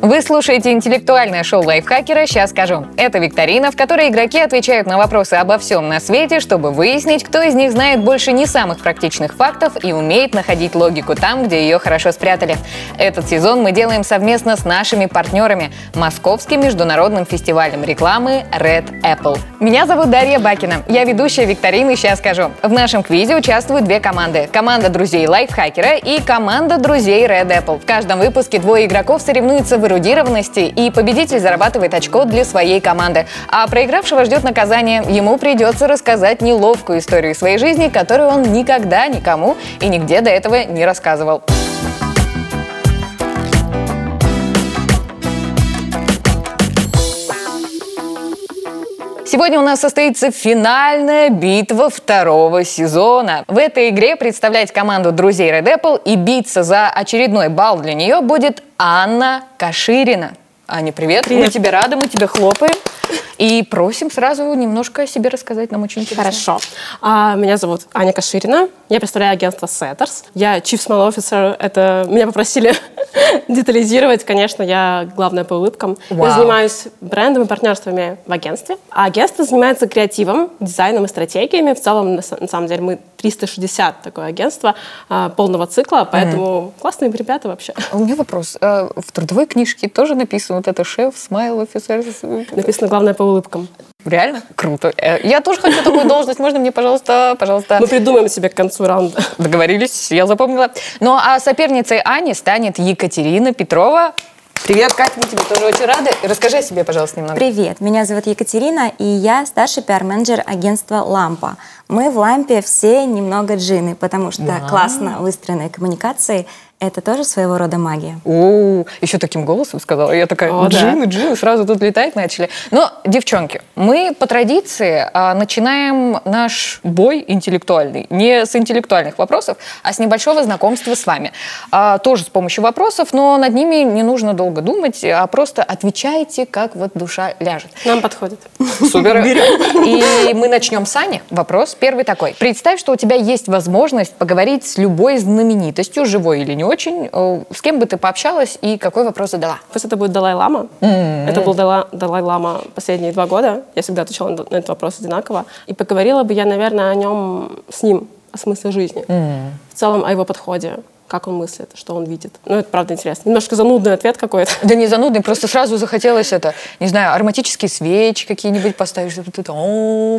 Вы слушаете интеллектуальное шоу лайфхакера «Сейчас скажу». Это викторина, в которой игроки отвечают на вопросы обо всем на свете, чтобы выяснить, кто из них знает больше не самых практичных фактов и умеет находить логику там, где ее хорошо спрятали. Этот сезон мы делаем совместно с нашими партнерами – Московским международным фестивалем рекламы Red Apple. Меня зовут Дарья Бакина. Я ведущая викторины «Сейчас скажу». В нашем квизе участвуют две команды. Команда друзей лайфхакера и команда друзей Red Apple. В каждом выпуске двое игроков соревнуются в эрудированности, и победитель зарабатывает очко для своей команды. А проигравшего ждет наказание. Ему придется рассказать неловкую историю своей жизни, которую он никогда никому и нигде до этого не рассказывал. Сегодня у нас состоится финальная битва второго сезона. В этой игре представлять команду друзей Red Apple и биться за очередной балл для нее будет Анна Каширина. Аня, привет. привет. Мы тебе рады, мы тебе хлопаем. И просим сразу немножко о себе рассказать, нам очень интересно. Хорошо. А, меня зовут Аня Каширина, я представляю агентство Setters. Я Chief Small Officer, это меня попросили детализировать, конечно, я главная по улыбкам. Вау. Я занимаюсь брендом и партнерствами в агентстве. А агентство занимается креативом, дизайном и стратегиями. В целом, на, на самом деле, мы 360 такое агентство а, полного цикла, поэтому mm. классные ребята вообще. А у меня вопрос. А в трудовой книжке тоже написано вот это шеф, смайл, офицер? Написано главное по улыбкам. Реально? Круто. Э, я тоже хочу такую должность. Можно мне, пожалуйста, пожалуйста... Мы придумаем себе к концу раунда. Договорились, я запомнила. Ну, а соперницей Ани станет Екатерина Петрова. Привет, Катя, мы тебе тоже очень рады. Расскажи о себе, пожалуйста, немного. Привет, меня зовут Екатерина, и я старший пиар-менеджер агентства «Лампа». Мы в «Лампе» все немного джины, потому что да. классно выстроенные коммуникации – это тоже своего рода магия. О, еще таким голосом сказала. Я такая, О, джины, да. джины, сразу тут летать начали. Но, девчонки, мы по традиции а, начинаем наш бой интеллектуальный не с интеллектуальных вопросов, а с небольшого знакомства с вами. А, тоже с помощью вопросов, но над ними не нужно долго думать, а просто отвечайте, как вот душа ляжет. Нам подходит. Супер. И мы начнем с Ани. Вопрос первый такой. Представь, что у тебя есть возможность поговорить с любой знаменитостью, живой или не очень. Э, с кем бы ты пообщалась и какой вопрос задала? Пусть это будет Далай-Лама. Mm-hmm. Это был Далай-Лама последние два года. Я всегда отвечала на этот вопрос одинаково. И поговорила бы я, наверное, о нем с ним, о смысле жизни. Mm-hmm. В целом о его подходе как он мыслит, что он видит. Ну, это правда интересно. Немножко занудный ответ какой-то. Да не занудный, просто сразу захотелось это, не знаю, ароматические свечи какие-нибудь поставишь.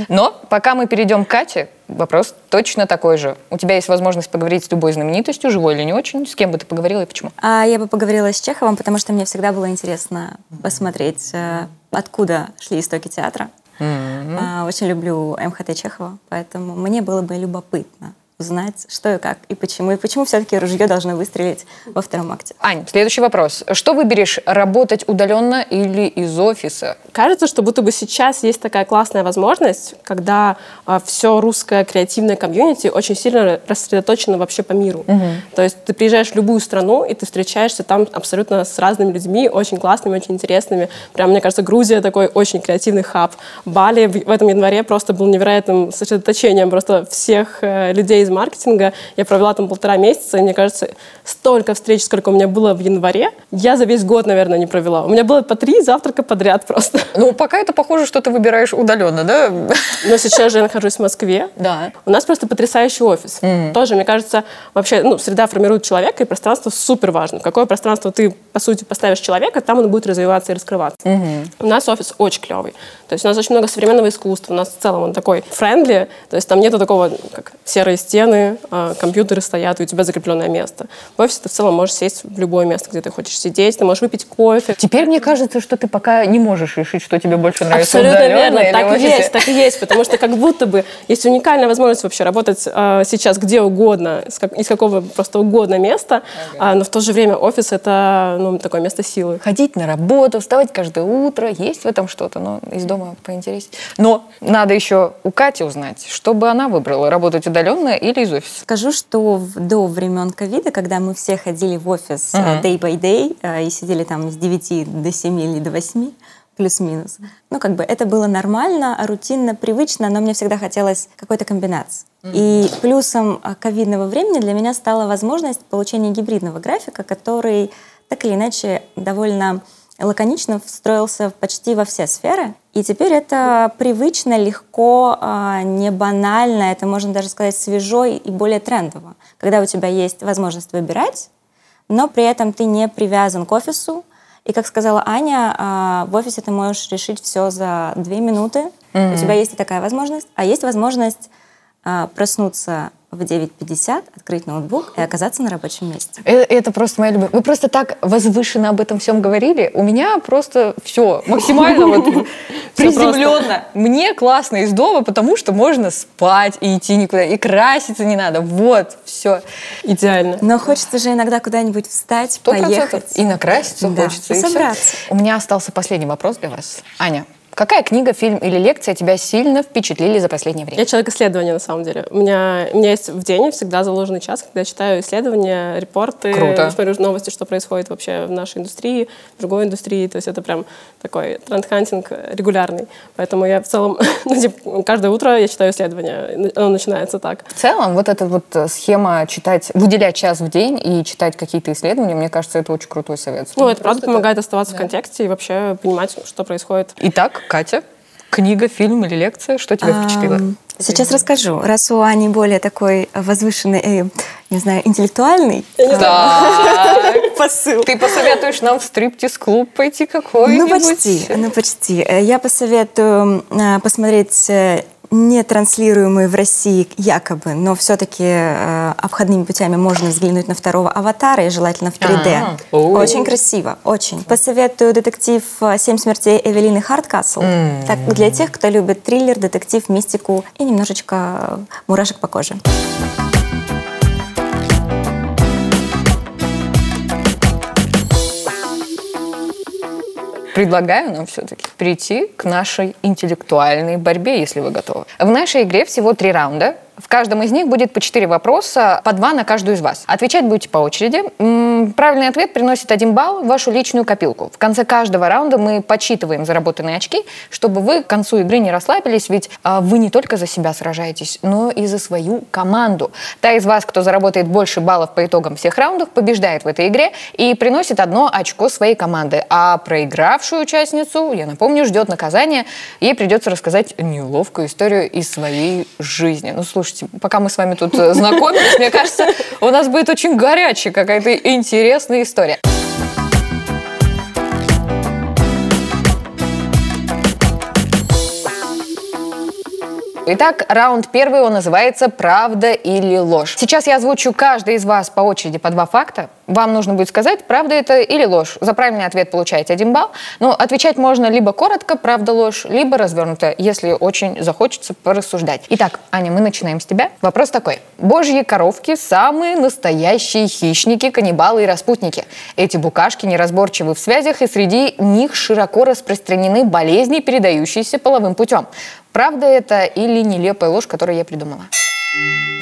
Но пока мы перейдем к Кате, вопрос точно такой же. У тебя есть возможность поговорить с любой знаменитостью, живой или не очень. С кем бы ты поговорила и почему? А я бы поговорила с Чеховым, потому что мне всегда было интересно посмотреть, э, откуда шли истоки театра. Mm-hmm. Очень люблю МХТ Чехова, поэтому мне было бы любопытно узнать, что и как, и почему, и почему все-таки ружье должно выстрелить во втором акте. Ань, следующий вопрос. Что выберешь, работать удаленно или из офиса? Кажется, что будто бы сейчас есть такая классная возможность, когда а, все русское креативное комьюнити очень сильно рассредоточено вообще по миру. Угу. То есть ты приезжаешь в любую страну, и ты встречаешься там абсолютно с разными людьми, очень классными, очень интересными. Прям, мне кажется, Грузия такой очень креативный хаб. Бали в этом январе просто был невероятным сосредоточением просто всех э, людей из маркетинга. Я провела там полтора месяца, и мне кажется, столько встреч, сколько у меня было в январе, я за весь год, наверное, не провела. У меня было по три завтрака подряд просто. Ну, пока это похоже, что ты выбираешь удаленно, да? Но сейчас же я нахожусь в Москве. Да. У нас просто потрясающий офис. Mm-hmm. Тоже, мне кажется, вообще, ну, среда формирует человека, и пространство супер важно. Какое пространство ты, по сути, поставишь человека, там он будет развиваться и раскрываться. Mm-hmm. У нас офис очень клевый. То есть у нас очень много современного искусства, у нас в целом он такой френдли, то есть там нету такого, как серые стены, стены, а, компьютеры стоят, и у тебя закрепленное место. В офисе ты в целом можешь сесть в любое место, где ты хочешь сидеть, ты можешь выпить кофе. Теперь мне кажется, что ты пока не можешь решить, что тебе больше нравится. Абсолютно верно, так и есть, так и есть, потому что как будто бы есть уникальная возможность вообще работать э, сейчас где угодно, из, как, из какого просто угодно места, а, но в то же время офис это ну, такое место силы. Ходить на работу, вставать каждое утро, есть в этом что-то, но из дома поинтереснее. Но надо еще у Кати узнать, чтобы она выбрала работать удаленно или из офиса? Скажу, что до времен ковида, когда мы все ходили в офис uh-huh. day by day э, и сидели там с 9 до 7 или до 8, плюс-минус. Ну, как бы это было нормально, рутинно, привычно, но мне всегда хотелось какой-то комбинации. Mm-hmm. И плюсом ковидного времени для меня стала возможность получения гибридного графика, который так или иначе довольно лаконично встроился почти во все сферы. И теперь это привычно, легко, а, не банально, это можно даже сказать свежо и более трендово. Когда у тебя есть возможность выбирать, но при этом ты не привязан к офису. И, как сказала Аня, а, в офисе ты можешь решить все за две минуты. Mm-hmm. У тебя есть и такая возможность. А есть возможность проснуться в 9.50 открыть ноутбук и оказаться на рабочем месте. Это, это просто моя любовь. Вы просто так возвышенно об этом всем говорили. У меня просто все максимально вот приземленно. Мне классно из дома, потому что можно спать и идти никуда, и краситься не надо. Вот, все. Идеально. Но хочется же иногда куда-нибудь встать, поехать. И накраситься хочется. И собраться. У меня остался последний вопрос для вас. Аня, Какая книга, фильм или лекция тебя сильно впечатлили за последнее время? Я человек исследования, на самом деле. У меня, у меня есть в день всегда заложенный час, когда я читаю исследования, репорты, Круто. смотрю новости, что происходит вообще в нашей индустрии, в другой индустрии. То есть это прям такой тренд-хантинг регулярный. Поэтому я в целом, ну, типа, каждое утро я читаю исследования. Оно начинается так. В целом, вот эта вот э, схема читать, выделять час в день и читать какие-то исследования, мне кажется, это очень крутой совет. Ну, это правда помогает оставаться да. в контексте и вообще понимать, что происходит. Итак, Катя, книга, фильм или лекция, что тебя впечатлило? Сейчас расскажу. Раз у Ани более такой возвышенный, э, не знаю, интеллектуальный да. посыл. Ты посоветуешь нам в стриптиз-клуб пойти какой-нибудь? Ну, почти. Ну, почти. Э, я посоветую э, посмотреть э, не транслируемый в России якобы, но все-таки э, обходными путями можно взглянуть на второго аватара и желательно в 3D. А-а-а. Очень красиво, очень. Посоветую детектив «Семь смертей» Эвелины Хардкасл. Mm. Так, для тех, кто любит триллер, детектив, мистику и немножечко мурашек по коже. Предлагаю нам все-таки прийти к нашей интеллектуальной борьбе, если вы готовы. В нашей игре всего три раунда. В каждом из них будет по четыре вопроса, по два на каждую из вас. Отвечать будете по очереди. Правильный ответ приносит один балл в вашу личную копилку. В конце каждого раунда мы подсчитываем заработанные очки, чтобы вы к концу игры не расслабились, ведь а, вы не только за себя сражаетесь, но и за свою команду. Та из вас, кто заработает больше баллов по итогам всех раундов, побеждает в этой игре и приносит одно очко своей команды. А проигравшую участницу, я напомню, ждет наказание. Ей придется рассказать неловкую историю из своей жизни. Ну, слушай, слушайте, пока мы с вами тут э, знакомились, мне кажется, у нас будет очень горячая какая-то интересная история. Итак, раунд первый, он называется «Правда или ложь». Сейчас я озвучу каждый из вас по очереди по два факта. Вам нужно будет сказать, правда это или ложь. За правильный ответ получаете один балл. Но отвечать можно либо коротко, правда, ложь, либо развернуто, если очень захочется порассуждать. Итак, Аня, мы начинаем с тебя. Вопрос такой. Божьи коровки – самые настоящие хищники, каннибалы и распутники. Эти букашки неразборчивы в связях, и среди них широко распространены болезни, передающиеся половым путем. Правда это или нелепая ложь, которую я придумала?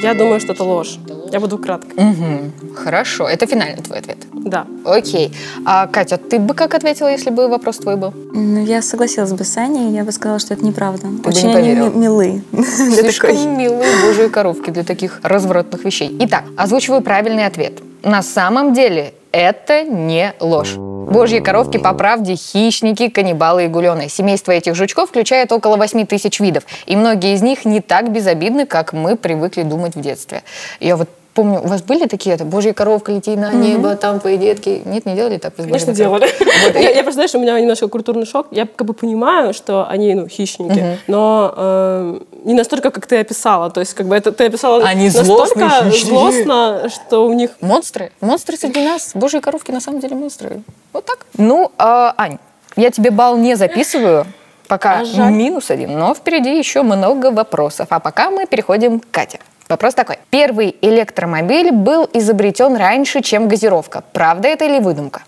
Я думаю, что это ложь. Я буду кратко. Угу. Хорошо. Это финальный твой ответ? Да. Окей. А, Катя, ты бы как ответила, если бы вопрос твой был? Ну, я согласилась бы с Аней, я бы сказала, что это неправда. Ты Очень не они милы. Слишком милые божьи коровки для таких развратных вещей. Итак, озвучиваю правильный ответ. На самом деле это не ложь. Божьи коровки по правде хищники, каннибалы и гуленые. Семейство этих жучков включает около 8 тысяч видов, и многие из них не так безобидны, как мы привыкли думать в детстве. Я вот помню, у вас были такие, это, божья коровка, лети на небо, mm-hmm. там твои детки. Нет, не делали так? Конечно, делали. Вот. я, я просто, знаешь, у меня немножко культурный шок. Я как бы понимаю, что они, ну, хищники, mm-hmm. но э, не настолько, как ты описала. То есть, как бы это ты описала они настолько злостно, что у них... Монстры. Монстры среди нас. Божьи коровки на самом деле монстры. Вот так. Ну, э, Ань, я тебе балл не записываю. Пока а минус один, но впереди еще много вопросов. А пока мы переходим к Кате. Вопрос такой. Первый электромобиль был изобретен раньше, чем газировка. Правда это или выдумка?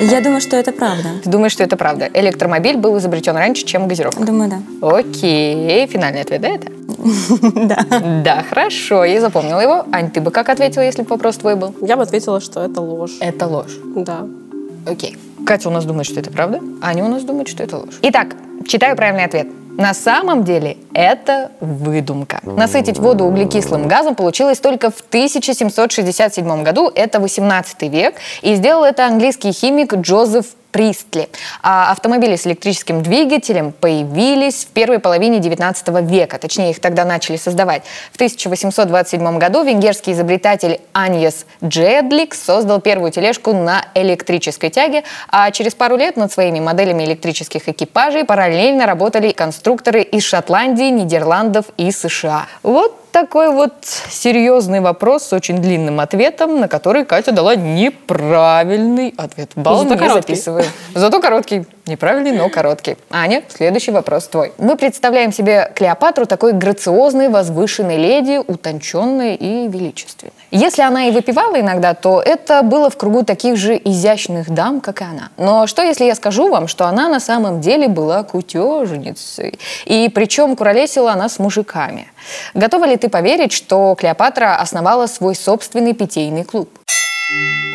Я думаю, что это правда. Ты думаешь, что это правда? Электромобиль был изобретен раньше, чем газировка? Думаю, да. Окей. Финальный ответ, да, это? Да. Да, хорошо. Я запомнила его. Ань, ты бы как ответила, если бы вопрос твой был? Я бы ответила, что это ложь. Это ложь? Да. Окей. Катя у нас думает, что это правда. Аня у нас думает, что это ложь. Итак, читаю правильный ответ. На самом деле это выдумка. Насытить воду углекислым газом получилось только в 1767 году, это 18 век, и сделал это английский химик Джозеф Пристли. А автомобили с электрическим двигателем появились в первой половине 19 века, точнее их тогда начали создавать. В 1827 году венгерский изобретатель Аньес Джедлик создал первую тележку на электрической тяге, а через пару лет над своими моделями электрических экипажей параллельно работали конструкторы из Шотландии, Нидерландов и США. Вот такой вот серьезный вопрос с очень длинным ответом, на который Катя дала неправильный ответ. Балл Зато не короткий. записываю. Зато короткий. Неправильный, но короткий. Аня, следующий вопрос твой. Мы представляем себе Клеопатру такой грациозной, возвышенной леди, утонченной и величественной. Если она и выпивала иногда, то это было в кругу таких же изящных дам, как и она. Но что, если я скажу вам, что она на самом деле была кутежницей? И причем куролесила она с мужиками. Готова ли ты поверить, что Клеопатра основала свой собственный питейный клуб?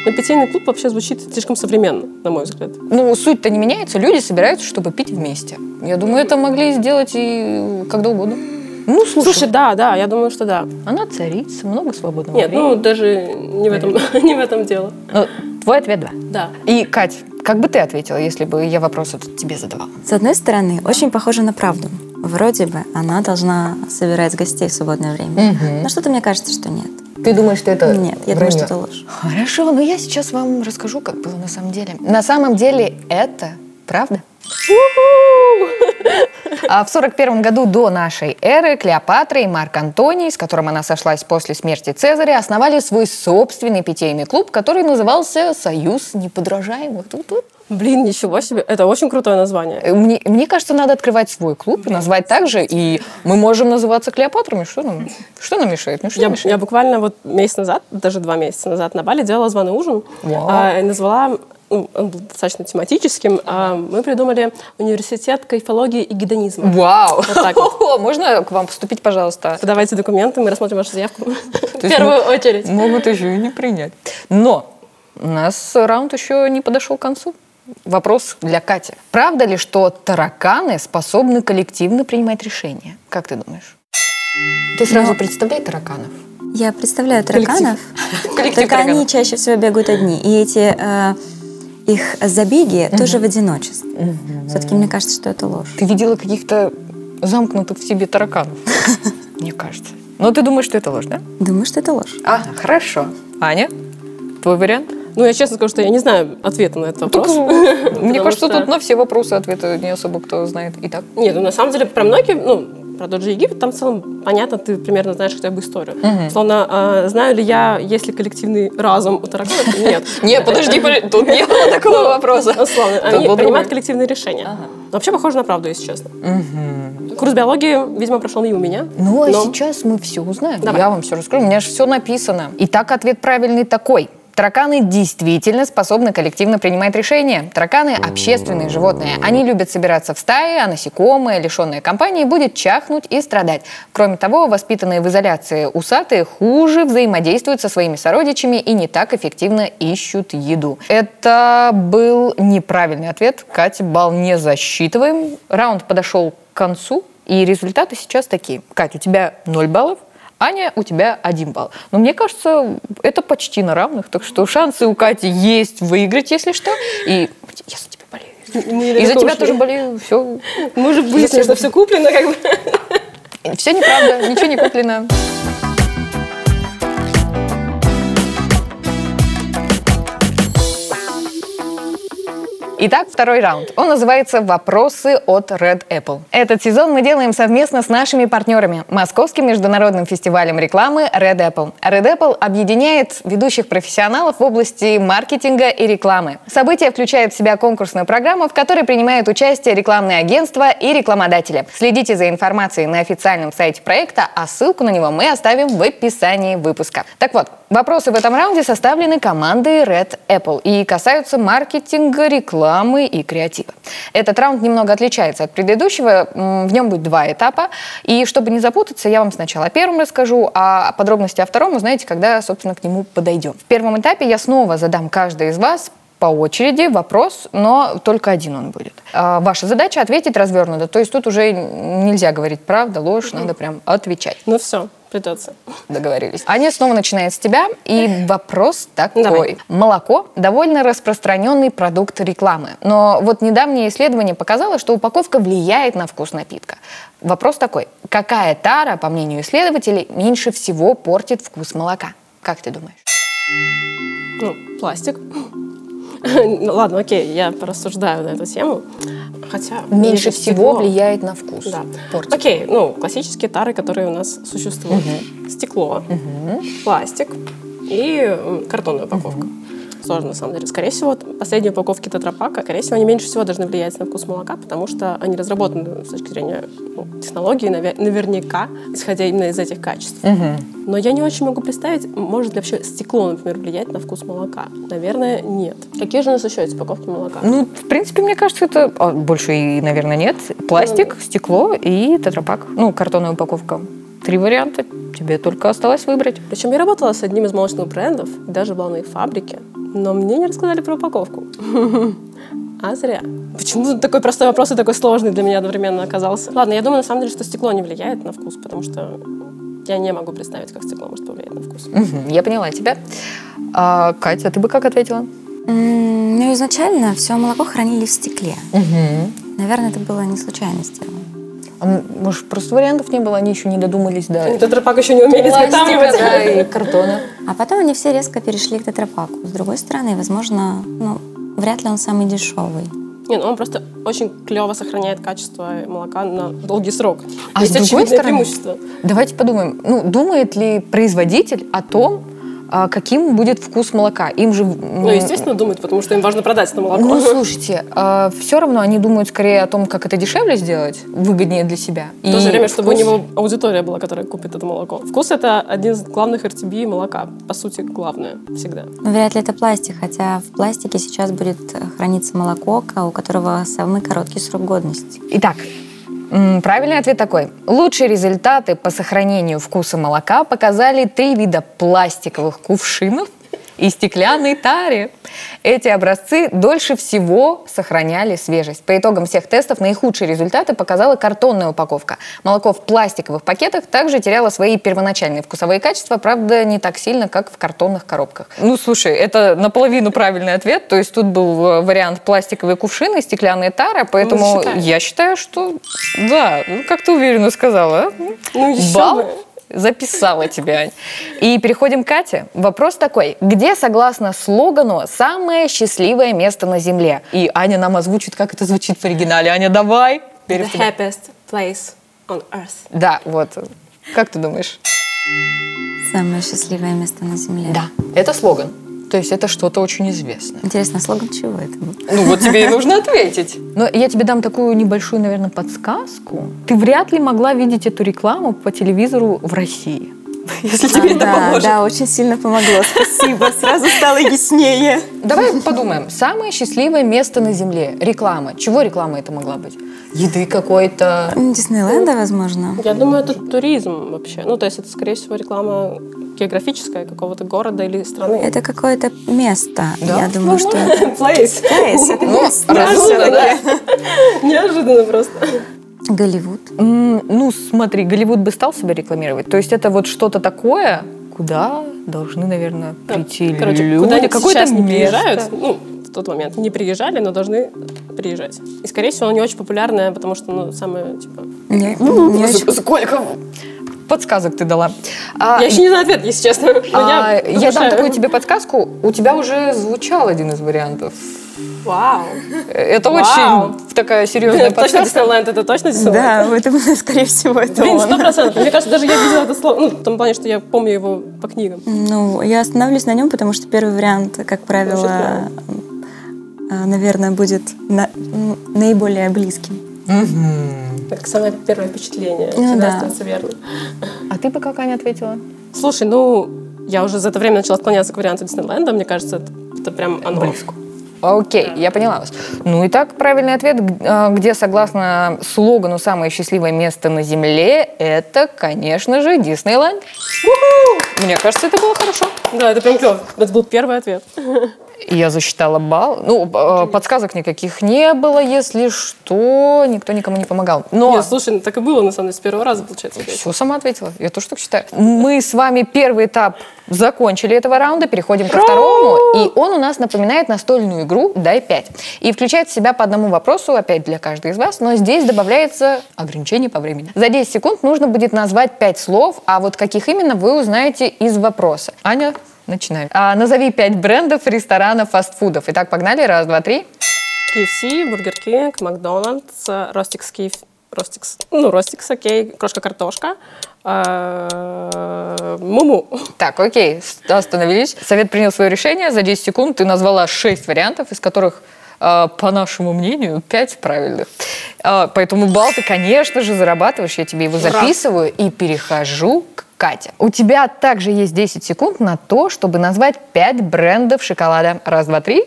Но питейный клуб вообще звучит слишком современно, на мой взгляд. Ну, суть-то не меняется, люди собираются, чтобы пить вместе. Я думаю, это могли сделать и когда угодно. Ну, слушай, Слушай, да, да, я думаю, что да. она царица, много свободного Нет, времени. ну даже не в этом, не в этом дело. Ну, твой ответ да. Да. И, Кать, как бы ты ответила, если бы я вопрос этот тебе задавала? С одной стороны, очень похоже на правду. Вроде бы она должна собирать гостей в свободное время. Но что-то мне кажется, что нет. Ты думаешь, что это Нет, я думаю, что это ложь. Хорошо, но я сейчас вам расскажу, как было на самом деле. На самом деле это правда. А в 41 году до нашей эры Клеопатра и Марк Антоний, с которым она сошлась после смерти Цезаря, основали свой собственный питейный клуб, который назывался «Союз неподражаемых». Тут-тут. Блин, ничего себе. Это очень крутое название. Э, Мне, мне кажется, надо открывать свой клуб назвать так же, и мы можем называться Клеопатрами. Что нам, что нам мешает? Ну, что Я, мешает? я буквально вот месяц назад, даже два месяца назад на Бали делала званый ужин. Вау. а, и назвала, он был достаточно тематическим. а, мы придумали университет кайфологии и гедонизма. Вау! так вот. О, Можно к вам поступить, пожалуйста? Подавайте документы, мы рассмотрим вашу заявку в первую очередь. Могут еще и не принять. Но у нас раунд еще не подошел к концу. Вопрос для Кати. Правда ли, что тараканы способны коллективно принимать решения? Как ты думаешь? Ты сразу Ну, представляй тараканов. Я представляю тараканов, Коллектив только они тараканов. чаще всего бегают одни. И эти э, их забеги тоже в одиночестве. Все-таки мне кажется, что это ложь. Ты видела каких-то замкнутых в себе тараканов? Мне кажется. Но ты думаешь, что это ложь, да? Думаю, что это ложь. Ага, хорошо. Аня, твой вариант? Ну, я честно скажу, что я не знаю ответа на этот вопрос. Мне кажется, тут на все вопросы ответы не особо кто знает. Итак. Нет, ну на самом деле про многие, ну, про тот же Египет, там в целом понятно, ты примерно знаешь хотя бы историю. Словно, а, знаю ли я, есть ли коллективный разум у тараканов? Нет. Нет, подожди, тут не было такого вопроса. Условно, они принимают коллективные решения. Вообще похоже на правду, если честно. Курс биологии, видимо, прошел мимо меня. Ну, а сейчас мы все узнаем. Я вам все расскажу. У меня же все написано. Итак, ответ правильный такой. Тараканы действительно способны коллективно принимать решения. Тараканы – общественные животные. Они любят собираться в стаи, а насекомые, лишенные компании, будет чахнуть и страдать. Кроме того, воспитанные в изоляции усатые хуже взаимодействуют со своими сородичами и не так эффективно ищут еду. Это был неправильный ответ. Катя, балл не засчитываем. Раунд подошел к концу, и результаты сейчас такие. Катя, у тебя 0 баллов, Аня, у тебя один балл. Но мне кажется, это почти на равных, так что шансы у Кати есть выиграть, если что. И я за тебя болею. Мы И за тебя тоже болею. Все, Мы уже выяснили, что все куплено, как бы. все неправда, ничего не куплено. Итак, второй раунд. Он называется «Вопросы от Red Apple». Этот сезон мы делаем совместно с нашими партнерами – Московским международным фестивалем рекламы Red Apple. Red Apple объединяет ведущих профессионалов в области маркетинга и рекламы. Событие включает в себя конкурсную программу, в которой принимают участие рекламные агентства и рекламодатели. Следите за информацией на официальном сайте проекта, а ссылку на него мы оставим в описании выпуска. Так вот, вопросы в этом раунде составлены командой Red Apple и касаются маркетинга, рекламы и креатива. Этот раунд немного отличается от предыдущего, в нем будет два этапа, и чтобы не запутаться, я вам сначала о первом расскажу, а подробности о втором узнаете, когда, собственно, к нему подойдем. В первом этапе я снова задам каждой из вас по очереди вопрос, но только один он будет. А, ваша задача ответить развернуто. То есть тут уже нельзя говорить правда, ложь, надо прям отвечать. Ну все, придется. Договорились. Аня снова начинает с тебя. И вопрос такой. Давай. Молоко – довольно распространенный продукт рекламы. Но вот недавнее исследование показало, что упаковка влияет на вкус напитка. Вопрос такой. Какая тара, по мнению исследователей, меньше всего портит вкус молока? Как ты думаешь? Ну, пластик. Ну, Ладно, окей, я порассуждаю на эту тему. Хотя... Меньше всего стекло. влияет на вкус. Да. Портит. Окей, ну, классические тары, которые у нас существуют. Стекло, пластик и картонная упаковка. Сложно, на самом деле. Скорее всего, последние упаковки тетрапака, скорее всего, они меньше всего должны влиять на вкус молока, потому что они разработаны с точки зрения ну, технологии, наве- наверняка, исходя именно из этих качеств. Но я не очень могу представить, может ли вообще стекло, например, влиять на вкус молока. Наверное, нет. Какие же у нас еще есть упаковки молока? Ну, в принципе, мне кажется, это а, больше и, наверное, нет. Пластик, стекло и тетрапак. Ну, картонная упаковка. Три варианта. Тебе только осталось выбрать. Причем я работала с одним из молочных брендов, и даже была на их фабрике, но мне не рассказали про упаковку. А зря. Почему такой простой вопрос и такой сложный для меня одновременно оказался? Ладно, я думаю, на самом деле, что стекло не влияет на вкус, потому что я не могу представить, как стекло может повлиять на вкус. Я поняла тебя. А, Катя, ты бы как ответила? М, Ну, изначально все молоко хранили в стекле. Наверное, это было не случайно сделано. А может, просто вариантов не было, они еще не додумались до Тетрапак еще не умели изготавливать. да, и картона. А потом они все резко перешли к тетрапаку. С другой стороны, возможно, ну, вряд ли он самый дешевый. Не, ну он просто очень клево сохраняет качество молока на долгий срок. А Есть с другой стороны, преимущество. давайте подумаем, ну, думает ли производитель о том, каким будет вкус молока? Им же... Ну, естественно, думают, потому что им важно продать это молоко. Ну, слушайте, все равно они думают скорее о том, как это дешевле сделать, выгоднее для себя. В то же время, чтобы у вкус- него аудитория была, которая купит это молоко. Вкус — это один из главных RTB молока. По сути, главное всегда. Но вряд ли это пластик, хотя в пластике сейчас будет храниться молоко, у которого самый короткий срок годности. Итак, правильный ответ такой. Лучшие результаты по сохранению вкуса молока показали три вида пластиковых кувшинов и стеклянной таре. Эти образцы дольше всего сохраняли свежесть. По итогам всех тестов наихудшие результаты показала картонная упаковка. Молоко в пластиковых пакетах также теряло свои первоначальные вкусовые качества, правда, не так сильно, как в картонных коробках. Ну, слушай, это наполовину правильный ответ. То есть тут был э, вариант пластиковые кувшины, стеклянная тара, поэтому считаем. я считаю, что да, ну, как ты уверенно сказала. а? Ну, еще Бал бы. Записала тебя. Ань. И переходим к Кате. Вопрос такой. Где, согласно слогану, самое счастливое место на Земле? И Аня нам озвучит, как это звучит в оригинале. Аня, давай. The happiest place on earth. Да, вот. Как ты думаешь? Самое счастливое место на Земле. Да, это слоган. То есть это что-то очень известное. Интересно, слоган чего это? Ну вот тебе и нужно ответить. Но я тебе дам такую небольшую, наверное, подсказку. Ты вряд ли могла видеть эту рекламу по телевизору в России. Если тебе это да, поможет. да, очень сильно помогло. Спасибо, сразу стало яснее. Давай подумаем. Самое счастливое место на Земле. Реклама. Чего реклама это могла быть? Еды какой-то. Диснейленда, возможно. Я думаю, это туризм вообще. Ну, то есть это, скорее всего, реклама географическая какого-то города или страны. Это какое-то место. Да? Я думаю, что... Place. Place, это Ну, место. разумно, да? Неожиданно просто. Голливуд. Ну, смотри, Голливуд бы стал себя рекламировать. То есть это вот что-то такое, куда должны, наверное, прийти Короче, люди. куда они Какое-то сейчас не приезжают, ну, в тот момент не приезжали, но должны приезжать. И, скорее всего, оно не очень популярное, потому что, ну, самое, типа... Не, Ну, не очень- Сколько подсказок ты дала? А, Я еще не знаю ответ, если честно. но а, я дам размышляю. такую тебе подсказку. У тебя уже звучал один из вариантов. Вау. Это Вау. очень такая серьезная Точно подсказка. Диснейленд, это точно Диснейленд? Да, это, скорее всего, это Блин, сто процентов. Мне кажется, даже я видела это слово. Ну, в том плане, что я помню его по книгам. Ну, я остановлюсь на нем, потому что первый вариант, как правило, э, наверное, будет на- м, наиболее близким. Это как самое первое впечатление. Ну Всегда да. остается верно. А ты бы как Аня ответила? Слушай, ну, я уже за это время начала склоняться к варианту Диснейленда. Мне кажется, это, это прям оно. Близко. Окей, я поняла вас. Ну и так, правильный ответ, а, где, согласно слогану «Самое счастливое место на Земле», это, конечно же, Диснейленд. Мне кажется, это было хорошо. Да, это прям клево. Это был первый ответ. Я засчитала балл. Ну, э, подсказок никаких не было, если что. Никто никому не помогал. Но... Нет, слушай, ну, так и было, на самом деле, с первого раза, получается. Все сама ответила. Я тоже так считаю. Мы с вами первый этап закончили этого раунда, переходим ко второму. И он у нас напоминает настольную игру «Дай 5». И включает в себя по одному вопросу, опять для каждой из вас, но здесь добавляется ограничение по времени. За 10 секунд нужно будет назвать 5 слов, а вот каких именно вы узнаете из вопроса. Аня, Начинаем. А, назови пять брендов ресторанов фастфудов. Итак, погнали. Раз, два, три. KFC, Burger King, Макдональдс, Ростикс Киев, Ростикс, ну, Ростикс, окей, крошка-картошка, а, Муму. Так, окей, остановились. Совет принял свое решение. За 10 секунд ты назвала 6 вариантов, из которых а, по нашему мнению, 5 правильных. А, поэтому балл ты, конечно же, зарабатываешь. Я тебе его записываю и перехожу к Катя, у тебя также есть 10 секунд на то, чтобы назвать 5 брендов шоколада. Раз, два, три.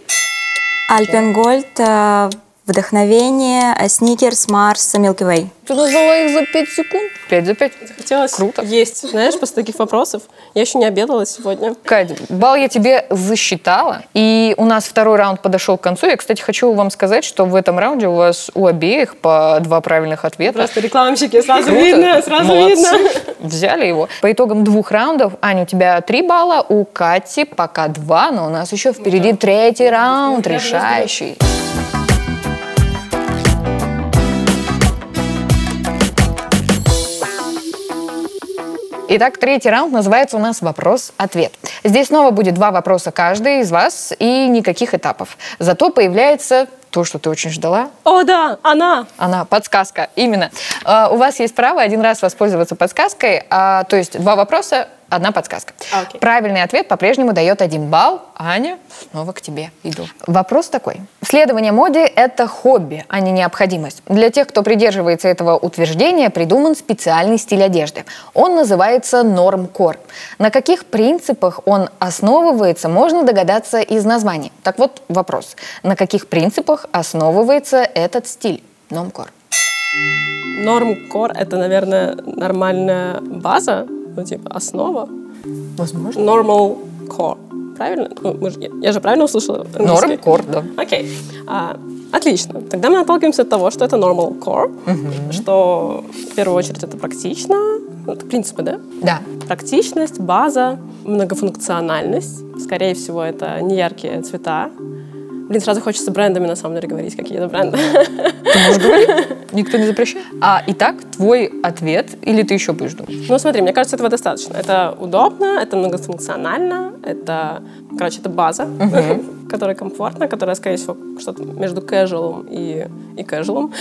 Альпенгольд, э, Вдохновение, Сникерс, Марс, Milky Way. Ты назвала их за 5 секунд? 5 за 5. Хотелось Круто. есть, знаешь, после таких вопросов. Я еще не обедала сегодня. Катя, балл я тебе засчитала. И у нас второй раунд подошел к концу. Я, кстати, хочу вам сказать, что в этом раунде у вас у обеих по два правильных ответа. Просто рекламщики, сразу Круто. видно, сразу Молодцы. видно. Взяли его. По итогам двух раундов, Аня, у тебя три балла, у Кати пока два, но у нас еще впереди третий раунд, решающий. Итак, третий раунд называется у нас «Вопрос-ответ». Здесь снова будет два вопроса каждый из вас и никаких этапов. Зато появляется то, что ты очень ждала. О, да, она. Она, подсказка, именно. А, у вас есть право один раз воспользоваться подсказкой, а, то есть два вопроса, одна подсказка. Окей. Правильный ответ по-прежнему дает один балл. Аня, снова к тебе иду. Вопрос такой. Следование моде – это хобби, а не необходимость. Для тех, кто придерживается этого утверждения, придуман специальный стиль одежды. Он называется нормкор. На каких принципах он основывается, можно догадаться из названия. Так вот, вопрос. На каких принципах основывается этот стиль? Нормкор. Норм-кор — это, наверное, нормальная база, ну, типа, основа. Возможно. Normal core. Правильно? Ну, мы же- я, я же правильно услышала? английский? Нормкор, да. Окей. А, отлично. Тогда мы отталкиваемся от того, что это normal core, что в первую очередь это практично. Ну, Это принципы, да? Да. Практичность, база, многофункциональность. Скорее всего, это неяркие цвета. Блин, сразу хочется брендами, на самом деле, говорить, какие это бренды. Ты можешь говорить. Никто не запрещает. А итак, твой ответ, или ты еще будешь думать? Ну, смотри, мне кажется, этого достаточно. Это удобно, это многофункционально, это, короче, это база, которая комфортна, которая, скорее всего, что-то между casual и, и casual.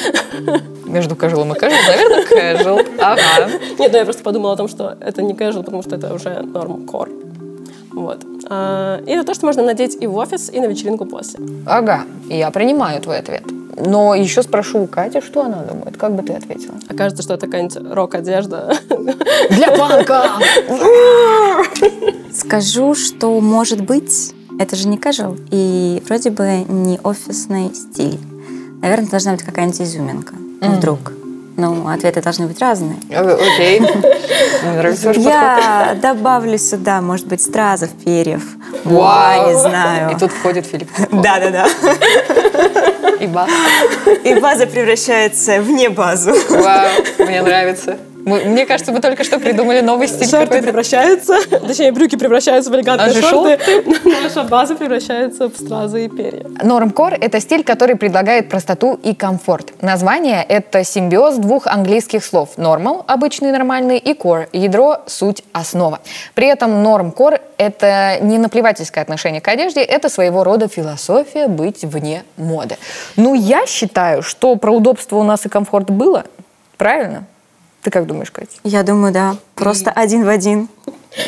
Между casual и casual, наверное, casual. Ага. Нет, ну я просто подумала о том, что это не casual, потому что это уже норм core. Вот. А, И это то, что можно надеть и в офис, и на вечеринку после. Ага, я принимаю твой ответ. Но еще спрошу у Кати, что она думает. Как бы ты ответила? Окажется, что это какая-нибудь рок-одежда. Для панка! Скажу, что может быть, это же не casual, и вроде бы не офисный стиль. Наверное, должна быть какая-нибудь изюминка. Вдруг. Ну, ответы должны быть разные. Э, Окей. Я добавлю сюда, может быть, стразов, перьев. Вау. Не знаю. И тут входит Филипп. Да-да-да. И бас. И база превращается в не базу. Вау, мне нравится. Мы- Мне кажется, мы только что придумали новый стиль Шорты какой-то. превращаются, точнее, брюки превращаются в элегантные А шорты. Наша база превращается в стразы и перья. Нормкор – это стиль, который предлагает простоту и комфорт. Название – это симбиоз двух английских слов – normal – обычный, нормальный, и core – ядро, суть, основа. При этом нормкор – это не наплевательское отношение к одежде, это своего рода философия быть вне моды. Ну, я считаю, что про удобство у нас и комфорт было, правильно? Ты как думаешь, Катя? Я думаю, да. Просто один в один.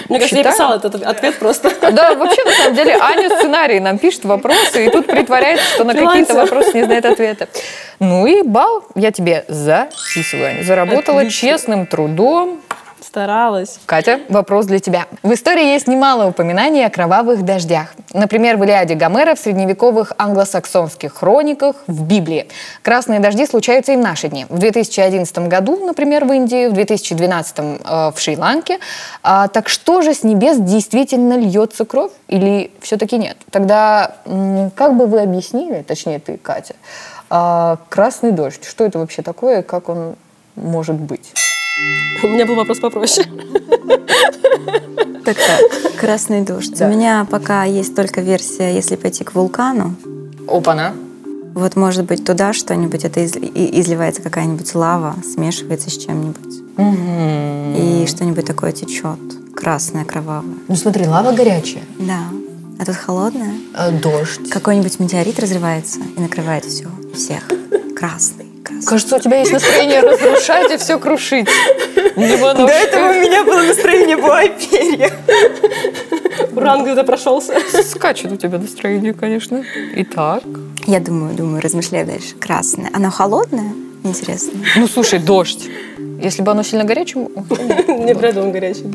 Мне кажется, я писала этот ответ просто. Да, вообще, на самом деле, Аня сценарий нам пишет вопросы, и тут притворяется, что на какие-то вопросы не знает ответа. Ну и балл я тебе записываю, Аня. Заработала Отлично. честным трудом. Старалась. Катя, вопрос для тебя. В истории есть немало упоминаний о кровавых дождях. Например, в Илиаде Гомера, в средневековых англосаксонских хрониках, в Библии. Красные дожди случаются и в наши дни. В 2011 году, например, в Индии, в 2012 э, в Шри-Ланке. А, так что же с небес действительно льется кровь или все-таки нет? Тогда как бы вы объяснили, точнее ты, Катя, а красный дождь, что это вообще такое, как он может быть? У меня был вопрос попроще. Так, так, красный дождь. У меня пока есть только версия, если пойти к вулкану. Опа-на. Вот, может быть, туда что-нибудь, это изливается какая-нибудь лава, смешивается с чем-нибудь. И что-нибудь такое течет, красное, кровавое. Ну смотри, лава горячая. Да. А тут холодное. А, дождь. Какой-нибудь метеорит разрывается и накрывает все, всех. Красный. Красный. Кажется, у тебя есть настроение разрушать и все крушить. До этого у меня было настроение перья. Уран где-то прошелся. Скачет у тебя настроение, конечно. Итак. Я думаю, думаю, размышляю дальше. Красное. Оно холодное? Интересно. Ну, слушай, дождь. Если бы оно сильно горячим... Не вряд ли он горячий.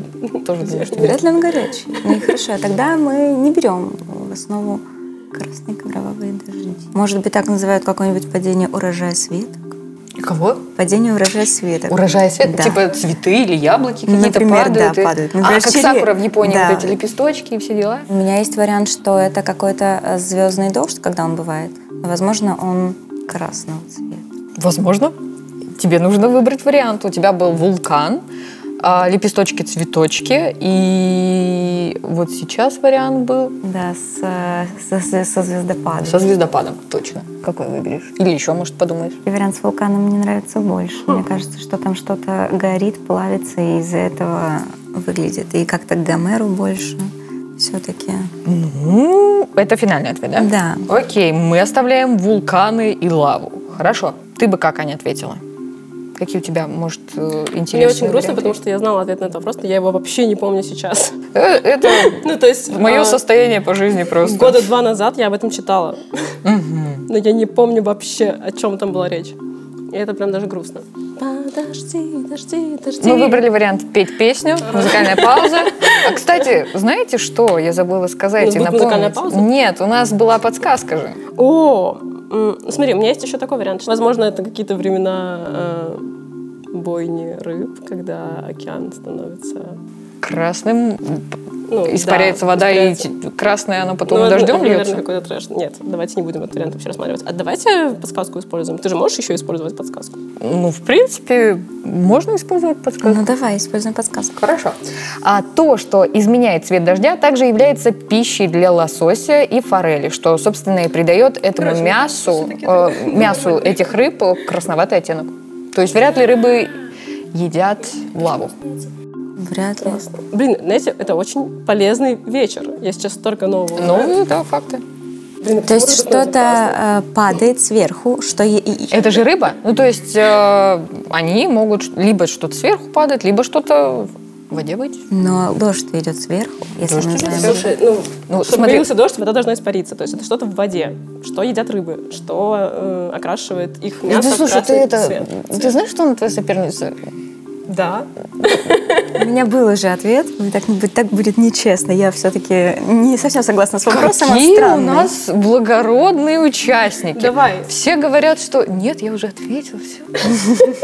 Тоже Вряд ли он горячий. Ну и хорошо, тогда мы не берем в основу красные кровавые дожди. Может быть, так называют какое-нибудь падение урожая светок? Кого? Падение урожая светок. Урожая светок? Да. Типа цветы или яблоки какие-то падают? да, и... падают. Например, а, как черри... сакура в Японии, да. вот эти лепесточки и все дела? У меня есть вариант, что это какой-то э, звездный дождь, когда он бывает. Возможно, он красного цвета. Возможно. Тебе нужно выбрать вариант. У тебя был вулкан, а, лепесточки, цветочки. И вот сейчас вариант был... Да, с, со, со звездопадом. Со звездопадом, точно. Какой выберешь? Или еще, может, подумаешь? И вариант с вулканом мне нравится больше. Мне кажется, что там что-то горит, плавится, и из-за этого выглядит. И как-то Гомеру больше все-таки. Ну, это финальный ответ, да? Да. Окей, мы оставляем вулканы и лаву. Хорошо. Ты бы как, Аня, ответила? Какие у тебя, может, интересные Мне очень грустно, потому что я знала ответ на этот вопрос, но я его вообще не помню сейчас. Это ну, то есть, мое а, состояние по жизни просто. Года два назад я об этом читала. Но я не помню вообще, о чем там была речь. И это прям даже грустно. Подожди, подожди, подожди. Мы выбрали вариант петь песню, музыкальная пауза. А, кстати, знаете что? Я забыла сказать и напомнить. музыкальная пауза? Нет, у нас была подсказка же. О, смотри, у меня есть еще такой вариант. Возможно, это какие-то времена э, бойни рыб, когда океан становится красным, ну, испаряется да, вода, испаряется. и красное оно потом ну, дождем это, льется? наверное, какой-то трэш. Нет, давайте не будем этот вариант вообще рассматривать. А давайте подсказку используем. Ты же можешь еще использовать подсказку? Ну, в принципе, можно использовать подсказку. Ну, давай, используем подсказку. Хорошо. А то, что изменяет цвет дождя, также является пищей для лосося и форели, что, собственно, и придает этому Короче, мясу, э, мясу этих рыб красноватый оттенок. То есть вряд ли рыбы едят лаву. Вряд ли. Блин, знаете, это очень полезный вечер. Я сейчас столько нового Ну, да, факты. Блин, то есть что-то э, падает сверху, что... Это же рыба. Ну, то есть э, они могут либо что-то сверху падать, либо что-то в воде быть. Но дождь идет сверху, если дождь мы знаем. Слушай, ну, ну чтобы смотри. появился дождь, вода должна испариться. То есть это что-то в воде. Что едят рыбы? Что э, окрашивает их мясо ну, слушай, в ты это... цвет? Ты знаешь, что она твоя соперница? Да. У меня был уже ответ. Так, так будет нечестно. Я все-таки не совсем согласна с вопросом. Какие он у нас благородные участники. Давай. Все говорят, что нет, я уже ответила, все.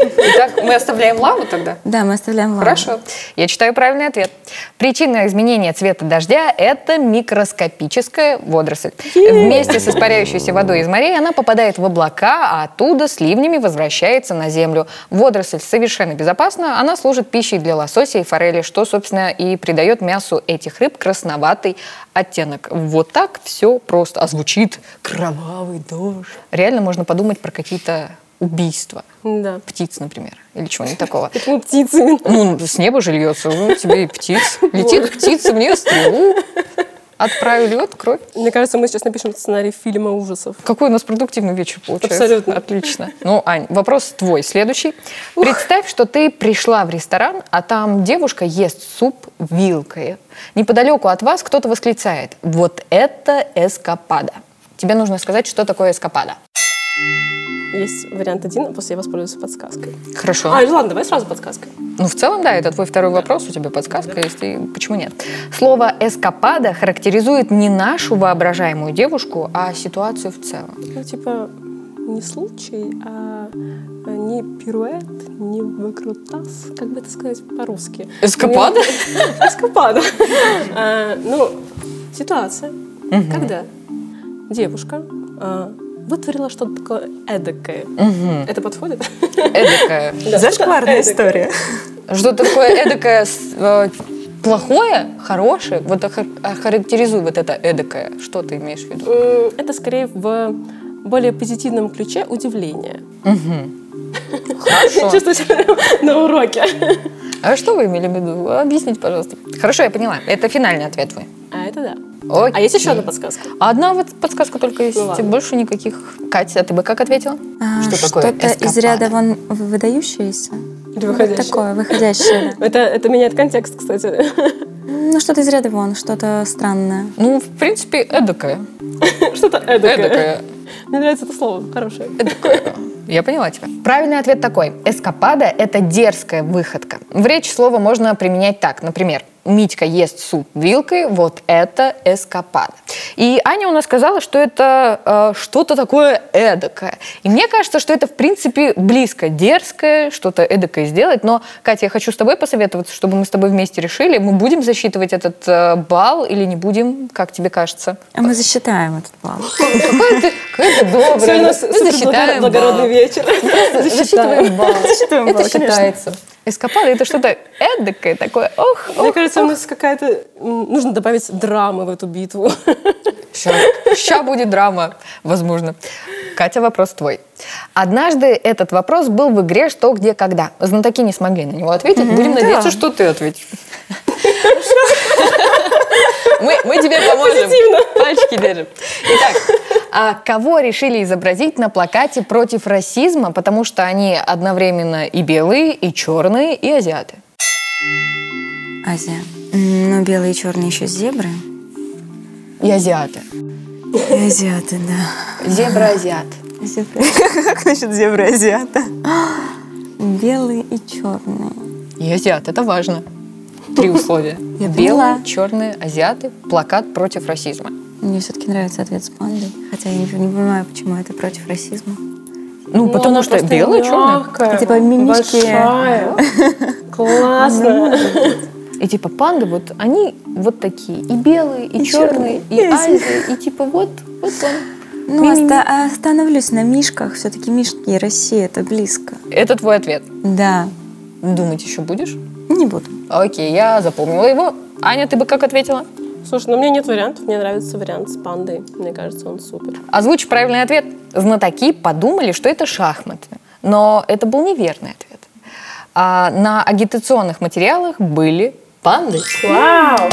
Итак, мы оставляем лаву тогда? Да, мы оставляем лаву. Хорошо. Я читаю правильный ответ. Причина изменения цвета дождя – это микроскопическая водоросль. Вместе с испаряющейся водой из морей она попадает в облака, а оттуда с ливнями возвращается на землю. Водоросль совершенно безопасна, она служит пищей для лосося и форели, что, собственно, и придает мясу этих рыб красноватый оттенок. Вот так все просто. А звучит кровавый дождь. Реально можно подумать про какие-то убийства. Да. Птиц, например, или чего-нибудь такого. Почему птицы? Ну, с неба же льется, ну, тебе и птиц. Летит птица, мне стрелу. Отправили, вот кровь. Мне кажется, мы сейчас напишем сценарий фильма ужасов. Какой у нас продуктивный вечер получается. Абсолютно. Отлично. Ну, Ань, вопрос твой следующий. Ух. Представь, что ты пришла в ресторан, а там девушка ест суп вилкой. Неподалеку от вас кто-то восклицает. Вот это эскапада. Тебе нужно сказать, что такое эскапада. Есть вариант один, а после я воспользуюсь подсказкой. Хорошо. А, ладно, давай сразу подсказкой. Ну, в целом, да, это твой второй вопрос, у тебя подсказка есть, и почему нет? Слово «эскапада» характеризует не нашу воображаемую девушку, а ситуацию в целом. Ну, типа, не случай, а а не пируэт, не выкрутас, как бы это сказать по-русски? Эскапада? Эскапада. А, Ну, ситуация, когда девушка а, вытворила что-то такое эдакое. Это подходит? Эдакое. Зашкварная Эдакое. история. Что-то такое эдакое, э, плохое, хорошее? Вот охар- охарактеризуй вот это эдакое. Что ты имеешь в виду? Это скорее в более позитивном ключе удивление. Хорошо. Чувствую себя на уроке. А что вы имели в виду? Объясните, пожалуйста. Хорошо, я поняла. Это финальный ответ твой. А это да. Окей. А есть еще одна подсказка? Одна вот подсказка только есть, Ну ладно. больше никаких. Катя, а ты бы как ответила? А, Что такое Что-то из ряда вон выдающееся. Или выходящее? Такое, выходящее. Это, это меняет контекст, кстати. Ну, что-то из ряда вон, что-то странное. Ну, в принципе, эдакое. Что-то эдакое. Эдакое. Мне нравится это слово, хорошее. Эдакое. Я поняла тебя. Правильный ответ такой. Эскапада – это дерзкая выходка. В речи слово можно применять так. Например, Митька ест суп вилкой, вот это эскапада. И Аня у нас сказала, что это э, что-то такое эдакое. И мне кажется, что это, в принципе, близко дерзкое, что-то эдакое сделать. Но, Катя, я хочу с тобой посоветоваться, чтобы мы с тобой вместе решили, мы будем засчитывать этот э, балл или не будем, как тебе кажется? А мы засчитаем этот балл. Какая ты, нас Мы засчитаем благородный вечер. Засчитываем балл. Это считается. Эскапада это что-то эдакое такое. Ох, Мне ох, кажется, у ох. нас какая-то... Нужно добавить драмы в эту битву. Сейчас будет драма, возможно. Катя, вопрос твой. Однажды этот вопрос был в игре «Что, где, когда». Знатоки не смогли на него ответить. Будем надеяться, что ты ответишь. Мы, мы тебе поможем. Пальчики держим. Итак, а кого решили изобразить на плакате против расизма, потому что они одновременно и белые, и черные, и азиаты? Азия. Ну, белые и черные еще зебры. И азиаты. И азиаты, да. Зебра-азиат. Зебры. Как насчет зебры азиата? Белые и черные. И азиат, это важно. Три условия. Я Белые, черные, азиаты, плакат против расизма. Мне все-таки нравится ответ с пандой. Хотя я не, не понимаю, почему это против расизма. Ну, потому что белые, черные. Мягкая, Типа мимички. Большая. Классно. И типа панды, вот они вот такие. И белые, и, И черные, черные, и и азиаты. Азия. И типа вот, вот он. Ну, оста- остановлюсь на мишках. Все-таки мишки и Россия это близко. Это твой ответ. Да. Думать еще будешь? Не буду. Окей, я запомнила его. Аня, ты бы как ответила? Слушай, ну у меня нет вариантов. Мне нравится вариант с пандой. Мне кажется, он супер. Озвучь правильный ответ. Знатоки подумали, что это шахматы. Но это был неверный ответ. А на агитационных материалах были панды. Вау!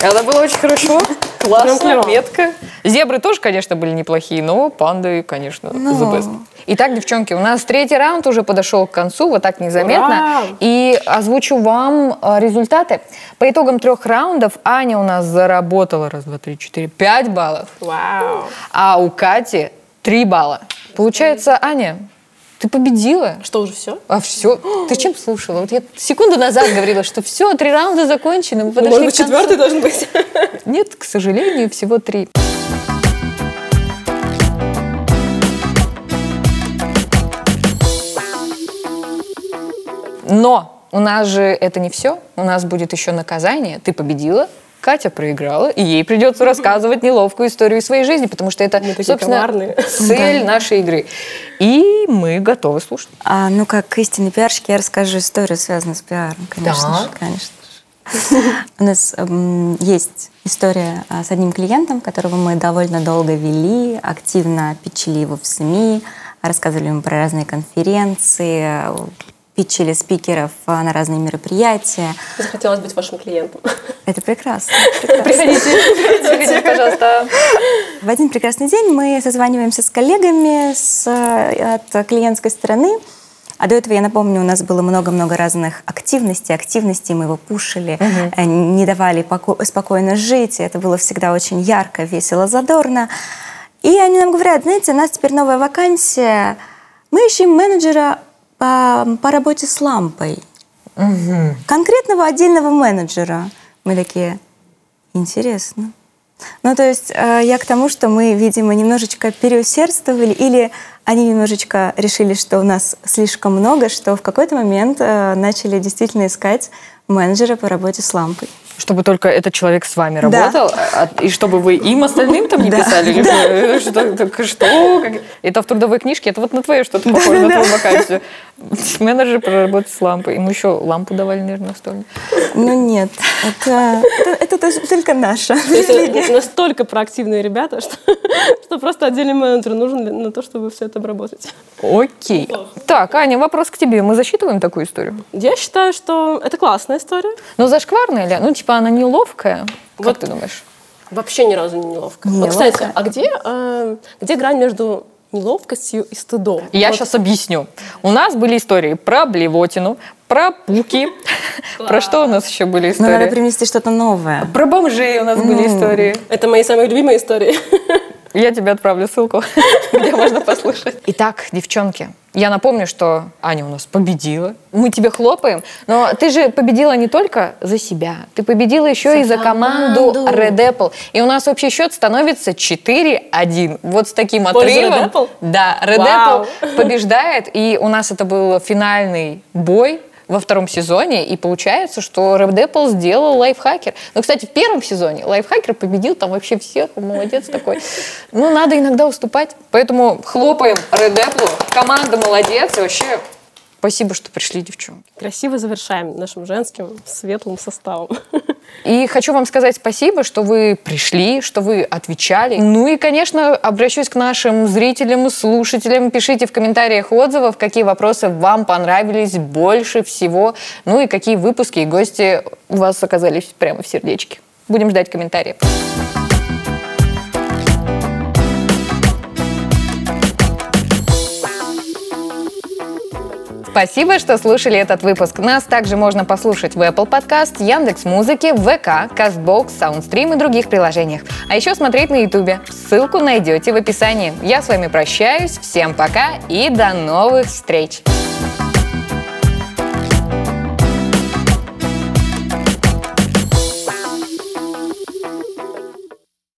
Это было очень хорошо. Классно, метко. Зебры тоже, конечно, были неплохие, но панды, конечно, Ну. the best. Итак, девчонки, у нас третий раунд уже подошел к концу, вот так незаметно. Ура! И озвучу вам э, результаты. По итогам трех раундов Аня у нас заработала раз, два, три, четыре, пять баллов, Вау! а у Кати три балла. Получается, Аня, ты победила. Что, уже все? А все, ты чем слушала? Вот я секунду назад говорила, что все, три раунда закончены, мы подошли Может к концу. четвертый должен быть? Нет, к сожалению, всего три. Но у нас же это не все. У нас будет еще наказание. Ты победила, Катя проиграла, и ей придется рассказывать неловкую историю своей жизни, потому что это, Мы собственно, коварные. цель нашей игры. И мы готовы слушать. А, ну, как истинный пиарщик, я расскажу историю, связанную с пиаром, конечно же, Так. конечно же. У нас эм, есть история а, с одним клиентом, которого мы довольно долго вели, активно питчили его в СМИ, рассказывали ему про разные конференции, э, питчили спикеров а, на разные мероприятия. Захотелось быть вашим клиентом. Это прекрасно. Приходите, приходите, пожалуйста. В один прекрасный день мы созваниваемся с коллегами с, э, от клиентской стороны. А до этого, я напомню, у нас было много-много разных активностей. Активностей мы его пушили, э, не давали поко- спокойно жить. Это было всегда очень ярко, весело, задорно. И они нам говорят, знаете, у нас теперь новая вакансия, мы ищем менеджера по, по работе с лампой. Угу. Конкретного отдельного менеджера. Мы такие, интересно. Ну, то есть э, я к тому, что мы, видимо, немножечко переусердствовали, или они немножечко решили, что у нас слишком много, что в какой-то момент э, начали действительно искать менеджера по работе с лампой. Чтобы только этот человек с вами работал, да. и чтобы вы им остальным там не писали? Или да. что, что? Как? Это в трудовой книжке? Это вот на твою что-то похоже, да, на твою вакансию. Менеджер по работе с лампой. Ему еще лампу давали, наверное, настольную. Ну нет, это, это, это только наша. Это настолько проактивные ребята, что, что просто отдельный менеджер нужен на то, чтобы все это обработать. Окей. Так, Аня, вопрос к тебе. Мы засчитываем такую историю? Я считаю, что это классная история. Ну, зашкварная ли? Ну, типа, типа она неловкая? Как вот ты думаешь? Вообще ни разу не неловко. Не вот, кстати, а где, э, где грань между неловкостью и стыдом? Я вот. сейчас объясню. У нас были истории про блевотину, про пуки. Про что у нас еще были ну, истории? надо принести что-то новое. Про бомжей у нас были истории. Это мои самые любимые истории. Я тебе отправлю ссылку, где можно послушать. Итак, девчонки, я напомню, что Аня у нас победила. Мы тебе хлопаем. Но ты же победила не только за себя. Ты победила еще за и за команду. команду Red Apple. И у нас общий счет становится 4-1. Вот с таким отрывом. Red Apple? Да, Red Вау. Apple побеждает. И у нас это был финальный бой во втором сезоне, и получается, что Red Apple сделал лайфхакер. Ну, кстати, в первом сезоне лайфхакер победил там вообще всех, молодец такой. Ну, надо иногда уступать. Поэтому хлопаем Red Apple, команда молодец, вообще Спасибо, что пришли, девчонки. Красиво завершаем нашим женским светлым составом. И хочу вам сказать спасибо, что вы пришли, что вы отвечали. Ну и, конечно, обращусь к нашим зрителям, слушателям. Пишите в комментариях отзывов, какие вопросы вам понравились больше всего. Ну и какие выпуски и гости у вас оказались прямо в сердечке. Будем ждать комментариев. Спасибо, что слушали этот выпуск. Нас также можно послушать в Apple Podcast, Яндекс Музыке, ВК, Castbox, Soundstream и других приложениях. А еще смотреть на YouTube. Ссылку найдете в описании. Я с вами прощаюсь. Всем пока и до новых встреч!